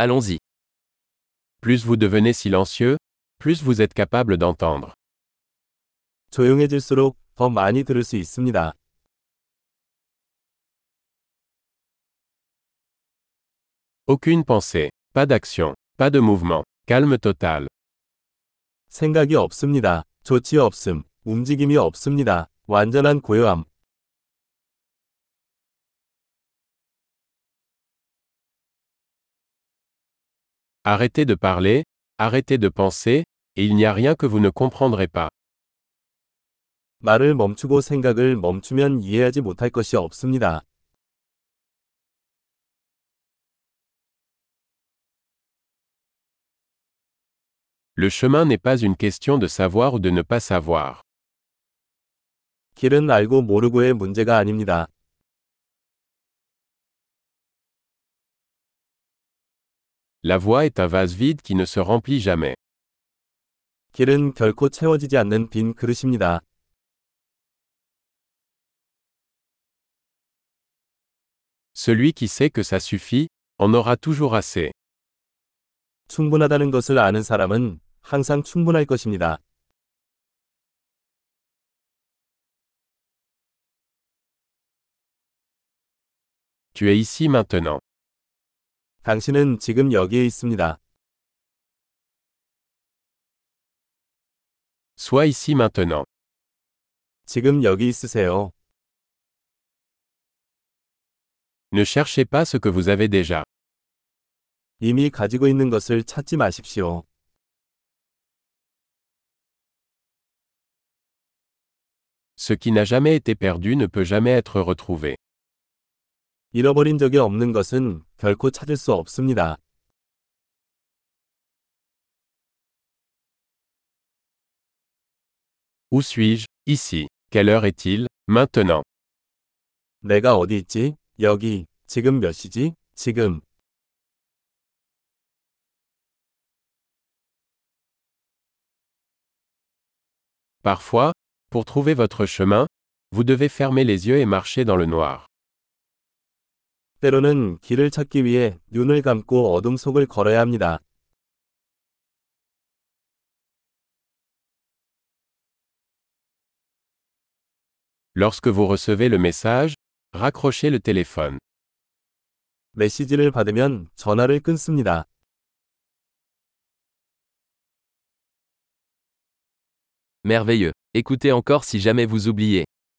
Allons-y. Plus vous devenez silencieux, plus vous êtes capable d'entendre. 조용해질수록 더 많이 들을 수 있습니다. Aucune pensée, pas d'action, pas de mouvement, calme total. 생각이 없습니다. 조치 없음, 움직임이 없습니다. 완전한 고요함. Arrêtez de parler, arrêtez de penser, et il n'y a rien que vous ne comprendrez pas. 말을 멈추고 생각을 멈추면 이해하지 못할 것이 없습니다. Le chemin n'est pas une question de savoir ou de ne pas savoir. 길은 알고 모르고의 문제가 아닙니다. La voie est un vase vide qui ne se remplit jamais. 길은 결코 채워지지 않는 빈 그릇입니다. Celui qui sait que ça suffit, en aura toujours assez. 충분하다는 것을 아는 사람은 항상 충분할 것입니다. Tu es ici maintenant. 당신은 지금 여기에 있습니다. Sois ici maintenant. 지금 여기 있으세요. Ne cherchez pas ce que vous avez déjà. 이미 가지고 있는 것을 찾지 마십시오. Ce qui n'a jamais été perdu ne peut jamais être retrouvé. 잃어버린 적이 없는 것은 결코 찾을 수 없습니다. Où suis-je Ici. Quelle heure est-il Maintenant. 내가 어디 있지? 여기. 지금 몇 시지? 지금. Parfois, pour trouver votre chemin, vous devez fermer les yeux et marcher dans le noir. 때로는 길을 찾기 위해 눈을 감고 어둠 속을 걸어야 합니다. Lorsque vous recevez le message, raccrochez le téléphone. 메시지를 받으면 전화를 끊습니다. Merveilleux. Écoutez encore si jamais vous oubliez.